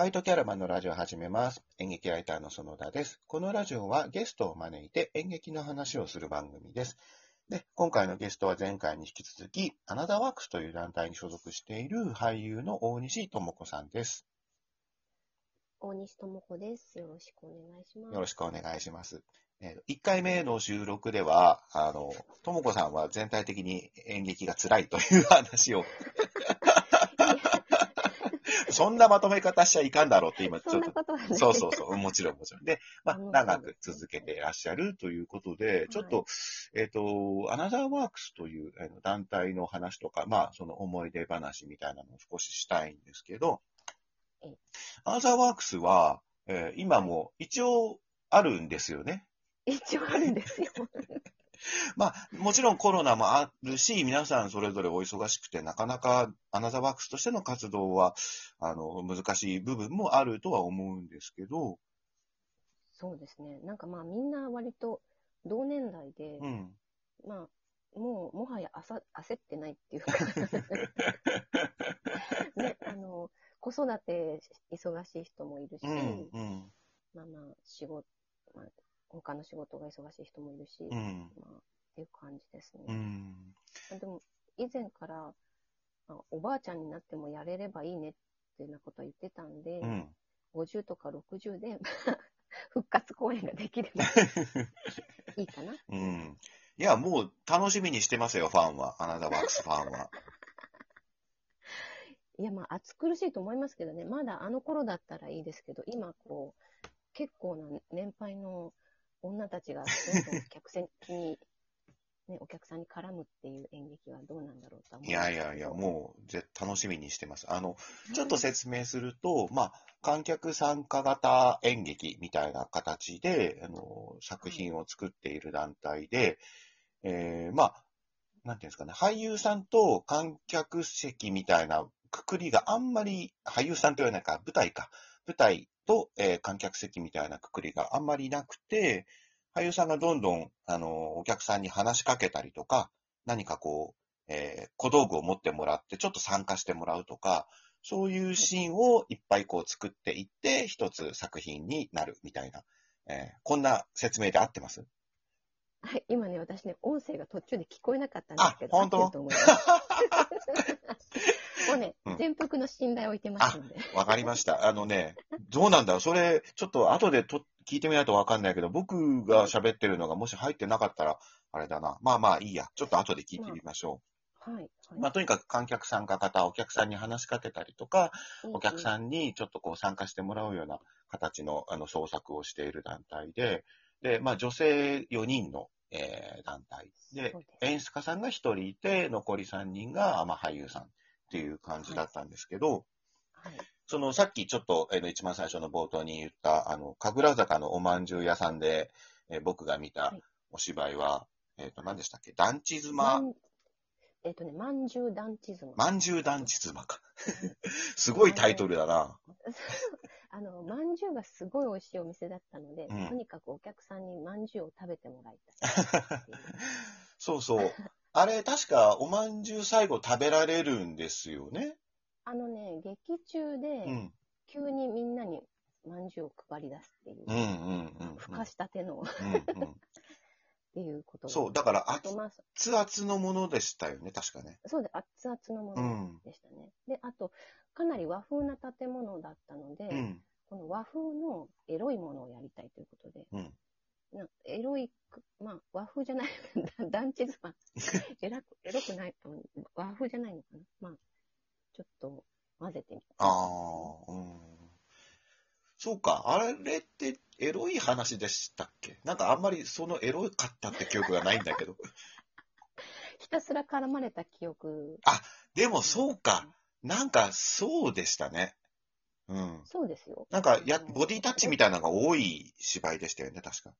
ファイトキャラバンのラジオを始めます。演劇ライターの園田です。このラジオはゲストを招いて演劇の話をする番組です。で、今回のゲストは前回に引き続き、アナザーワークスという団体に所属している俳優の大西智子さんです。大西智子です。よろしくお願いします。よろしくお願いします。えー、1回目の収録では、あの、智子さんは全体的に演劇が辛いという話をそんなまとめ方しちゃいかんだろうって今 ちょっと。そ。そうそうそう、もちろんもちろん。で、まあ、うん長く続けていらっしゃるということで、ちょっと、えっ、と、アナザーワークスという団体の話とか、まあ、その思い出話みたいなのを少ししたいんですけどええ、アナザーワークスは、えー今も一応あるんですよね。一応あるんですよ。まあ、もちろんコロナもあるし、皆さんそれぞれお忙しくて、なかなかアナザーワークスとしての活動は、あの、難しい部分もあるとは思うんですけど、そうですね。なんかまあみんな割と同年代で、うん。まあもうもはやあさ焦ってないっていうか、ね、あの、子育て忙しい人もいるし、うん、うん、まあまあ仕事、まあ、他の仕事が忙しい人もいるし、うん、まあっていう感じですね。うん。でも、以前から、あおばあちゃんになってもやれればいいねっていうようなことを言ってたんで、うん。50とか60で 復活公演ができれば いいかな。うん。いや、もう楽しみにしてますよ、ファンは。アナザーワークスファンは。いや、まあ、暑苦しいと思いますけどね、まだあの頃だったらいいですけど、今、こう、結構な年配の女たちがどんどん客席に、ね、お客さんに絡むっていう演劇はどうなんだろうとは思いやいやいや、もう、ぜ楽しみにしてます。あの、ちょっと説明すると、まあ、観客参加型演劇みたいな形で、あの、作品を作っている団体で、えー、まあ、なんていうんですかね、俳優さんと観客席みたいなくくりがあんまり、俳優さんと言わないか、舞台か。舞台と、えー観客席みたいなくくりがあんまりなくて、俳優さんがどんどん、あの、お客さんに話しかけたりとか、何かこう、えー小道具を持ってもらって、ちょっと参加してもらうとか、そういうシーンをいっぱいこう作っていって、一つ作品になるみたいな、えーこんな説明で合ってます？はい、今ね、私ね、音声が途中で聞こえなかったんですけど、あ本当？もうねうん、全幅の信頼を置いてますんで。わかりました。あのね、どうなんだろうそれ、ちょっと後でと聞いてみないとわかんないけど、僕が喋ってるのがもし入ってなかったら、あれだな。まあまあいいや。ちょっと後で聞いてみましょはい。はい、う。まあとにかく観客参加型、お客さんに話しかけたりとか、お客ん。さんにちょっとこう参加してもらうような形のあの創作をしている団体で、で、まあ女性4人の、えー団体でそうです、演出家さんが1人いて、残り3人が、まあ俳優さんっていう感じだったんですけど、はい。そのさっきちょっと、えーの一番最初の冒頭に言った、あの、神楽坂のおまんじゅう屋さんで、えー僕が見たはいお芝居は、えっ、と、何でしたっけ？団地ま妻、んえっ、とね、まんじゅう団地図の。まんじゅう団地妻か。すごいタイトルだな。あの、まんじゅうがすごい美味しいお店だったので、うんとにかくお客さんにまんじゅうを食べてもらいたい。そうそう。あれ、確か、おまんじゅう最後食べられるんですよね？あのね、劇中でう、ん。急にみんなにまんじゅうを配り出すっていう、うんうんうん、うん。ふかしたてのっうんうん。ていうことでそう、だから、あと、まあ、熱々のものでしたよね、確かね。そうで、熱々のもうのん。でしたね。で、あと、かなり和風な建物だったので、うん。この和風のエロいものをやりたいということで、うん。なエロいく、まあ、和風じゃない、団地妻、エラくエロくない、うん和風じゃないのかな。まあ、ちょっと混ぜてみた。ああ、うん。そうか、あれってエロい話でしたっけ？なんかあんまりそのエロかったって記憶がないんだけど。ひたすら絡まれた記憶。でもそうか、なんかそうでしたね。うん。そうですよ。なんかや、ボディタッチみたいなのが多い芝居でしたよね、確か。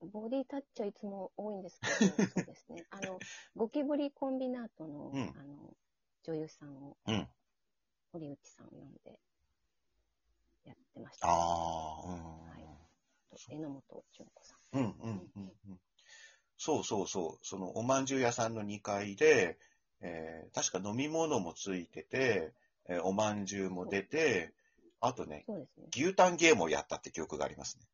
ボディタッチはいつも多いんですけど、そうですね。あの、ゴキブリコンビナートの、うんあの、女優さんを、うん。堀内さんを呼んで、やってました。ああ、うん。はい榎本純子さうんうんうんうん。そうそうそう。そのおまんじゅう屋さんの2階で、えー確か飲み物もついてて、えーおまんじゅうも出て、あとね、そうですね。牛タンゲームをやったって記憶がありますね。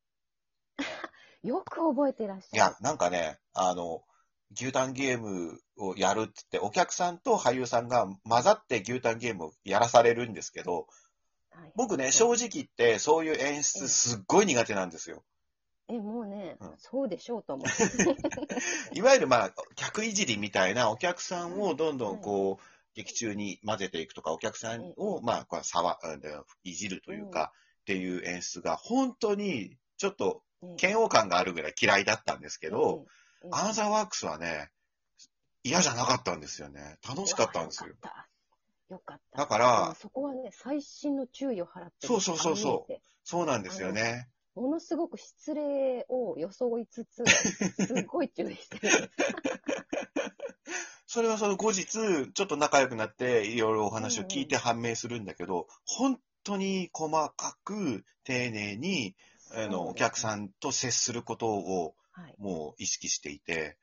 よく覚えてらっしゃる。いや、なんかね、あの、牛タンゲームをやるって言って、お客さんと俳優さんが混ざって牛タンゲームをやらされるんですけど、はい。僕ね、正直言って、そういう演出すっごい苦手なんですよ。え、もうね、うん。そうでしょうと思う。いわゆるまあ、客いじりみたいなお客さんをどんどんこう、劇中に混ぜていくとか、お客さんをまあ、こうさわ、うんいじるというか、っていう演出が本当にちょっとね嫌悪感があるぐらい嫌いだったんですけど、、ええアナザーワークスはね、嫌じゃなかったんですよね。楽しかったんですよよ。かった。よかった。だからそこはね、細心の注意を払って、そうそうそうそうそうなんですよね。ものすごく失礼を装いつつ、すごい注意してる。それはその後日、ちょっと仲良くなって、いろいろお話を聞いて判明するんだけど、本当に細かく、丁寧に、あの、お客さんと接することを、はい。もう意識していて、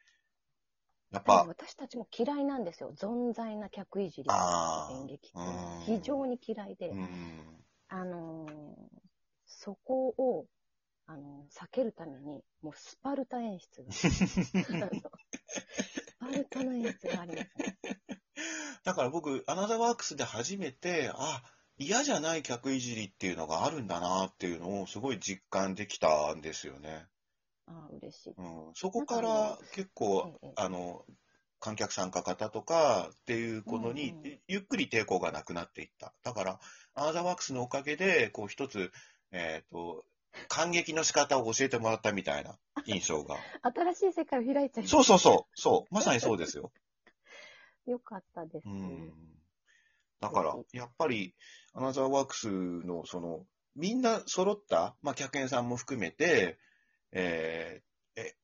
やっぱ、私たちも嫌いなんですよ。存在な客いじり演劇って非常に嫌いで、うん、あのーそこを、あのー避けるために、もうスパルタ演出が。スパルタの演出がありますね。だから僕、アナザーワークスで初めて、あ、嫌じゃない客いじりっていうのがあるんだなっていうのをすごい実感できたんですよね。ああ、嬉しい。うん、そこから結構、ええあの、観客参加型とかっていうことに、うんうんゆっくり抵抗がなくなっていった。だから、アナザーワークスのおかげで、こう一つ、えっ、と、感激の仕方を教えてもらったみたいな印象が。新しい世界を開いちゃいまそうそうそう、そう、まさにそうですよ。よかったです。うん。だから、やっぱり、アナザーワークスの、その、みんな揃った、まあ、客演さんも含めて、えーえ、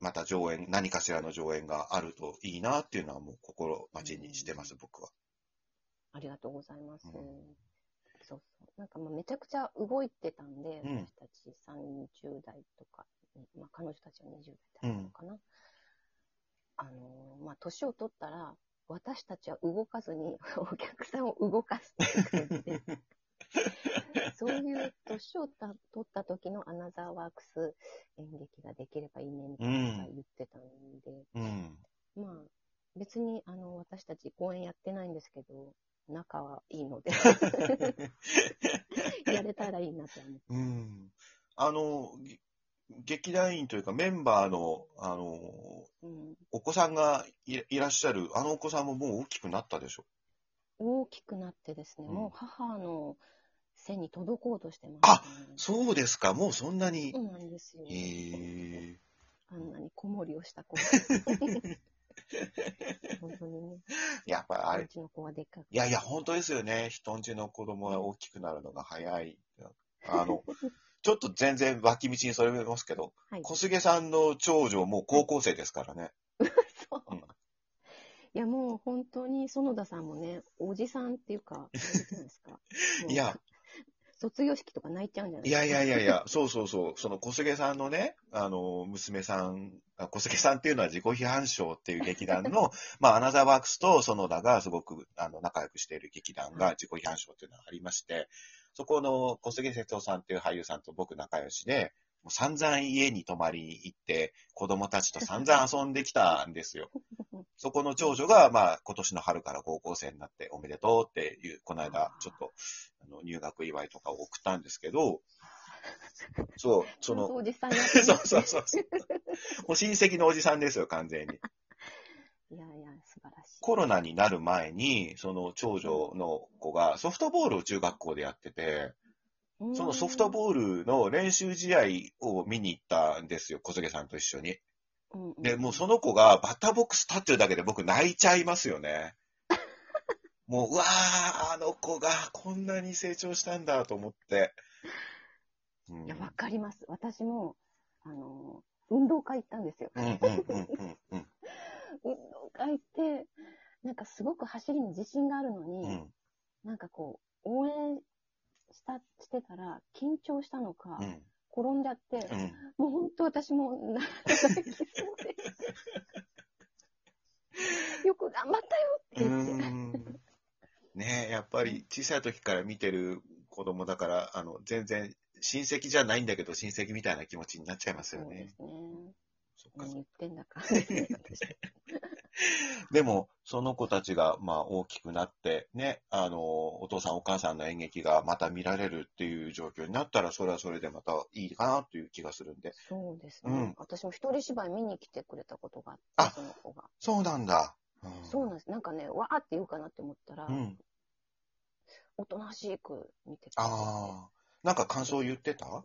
また上演、何かしらの上演があるといいなっていうのはもう心待ちにしてます、僕は。ありがとうございます。うんそうそう。なんかまあめちゃくちゃ動いてたんで、うん私たち30代とか、まあ彼女たちは20代だったのかな。あのーまあ年を取ったら、私たちは動かずに お客さんを動かすっていう感じで、そういう年をた取った時のアナザーワークス演劇ができればいいねみたいなことは言ってたんで、うん。まあ、別に、あの、私たち公演やってないんですけど、仲はいいので、やれたらいいなと思って。うん。あの、げ劇団員というかメンバーの、あの、うん、お子さんがいいらっしゃる、あのお子さんももう大きくなったでしょ？大きくなってですね、うんもう母の背に届こうとしてます、あね。そうですか、もうそんなにそ。うなんですよ。へえ。あんなに子守りをした子が。本当にね、やっぱりあれう、ちの子はでっかく。いやいや、本当ですよね。人んちの子供が大きくなるのが早い。あの、ちょっと全然脇道にそれますけど、はい。小菅さんの長女もう高校生ですからね。そううんいや、もう本当に園田さんもね、おじさんっていうか、なんていうんですか。もういや、卒業式とか泣いちゃうんじゃないいやいやいやいや、そうそうそう、その小菅さんのね、あの、娘さん、あ小菅さんっていうのは自己批判賞っていう劇団の、まあ、アナザーワークスと園田がすごく、あの、仲良くしている劇団が自己批判賞っていうのがありまして、そこの小菅節夫さんっていう俳優さんと僕仲良しで、もう散々家に泊まりに行って、子供たちと散々遊んできたんですよ。そこの長女が、まあ、今年の春から高校生になっておめでとうっていう、この間、ちょっと、あの、入学祝いとかを送ったんですけど、そう、その、おじさん そうそうそうそう。もう親戚のおじさんですよ、完全に。いやいや、素晴らしい。コロナになる前に、その長女の子がソフトボールを中学校でやってて、そのソフトボールの練習試合を見に行ったんですよ、小菅さんと一緒に。ールで、もうその子がバッターボックス立ってるだけで僕泣いちゃいますよね。もう、うわー、あの子がこんなに成長したんだと思って。うん、いや、わかります。私も、あの、運動会行ったんですよ。うんうんうんうんうん運動会って、なんかすごく走りに自信があるのに、うんなんかこう、応援した、してたら、緊張したのか、うん転んじゃって、うんもう本当私も泣きそうです。よく頑張ったよってう言って。んねえ、やっぱり小さい時から見てる子供だから、あの、全然親戚じゃないんだけど親戚みたいな気持ちになっちゃいますよね。そうですね。そっか何言ってんだか、でも、その子たちが、まあ、大きくなって、ね、あの、お父さんお母さんの演劇がまた見られるっていう状況になったら、それはそれでまたいいかなという気がするんで。そうですね。うん私も一人芝居見に来てくれたことがああって、その子が。そうなんだ。うんそうなんです。なんかね、わーって言うかなって思ったら、うん。おとなしく見てくれてて。ああ。なんか感想言ってた？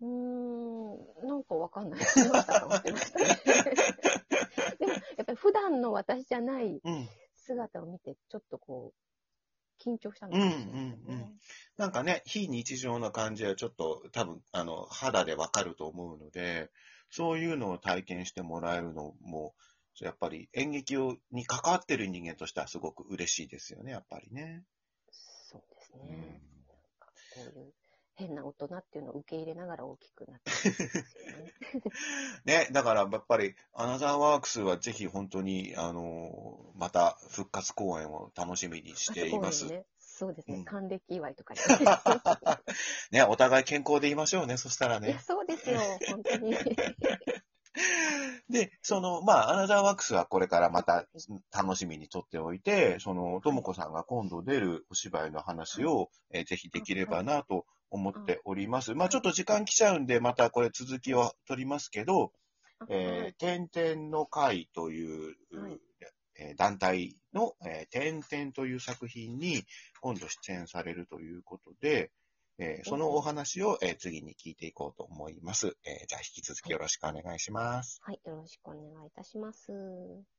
うーん、なんかわかんない。でも、やっぱり普段の私じゃないうん。姿を見て、ちょっとこう、緊張したのかもしれないですね。うんうんうんなんかね、非日常な感じはちょっと多分、あの、肌でわかると思うので、そういうのを体験してもらえるのも、やっぱり演劇をに関わってる人間としてはすごく嬉しいですよね、やっぱりね。そうですうね。んなんかこういう変な大人っていうのを受け入れながら大きくなってるんですよね。ね、だからやっぱり、アナザーワークスはぜひ本当に、あの、また復活公演を楽しみにしています。あそうですね。うん還暦祝いとかで ね、お互い健康でいましょうね、そしたらいや、ね。そうですよ、本当に。で、その、まあ、アナザーワークスはこれからまた楽しみにとっておいて、その、ともこさんが今度出るお芝居の話を、えーぜひできればなと思っております。まあ、ちょっと時間来ちゃうんで、またこれ続きを取りますけど、えー、点々の会という、はいえー団体の、えー、点々という作品に今度出演されるということで、えーそのお話を、えー次に聞いていこうと思います。えーじゃあ引き続きよろしくお願いします。はい、よろしくお願いいたします。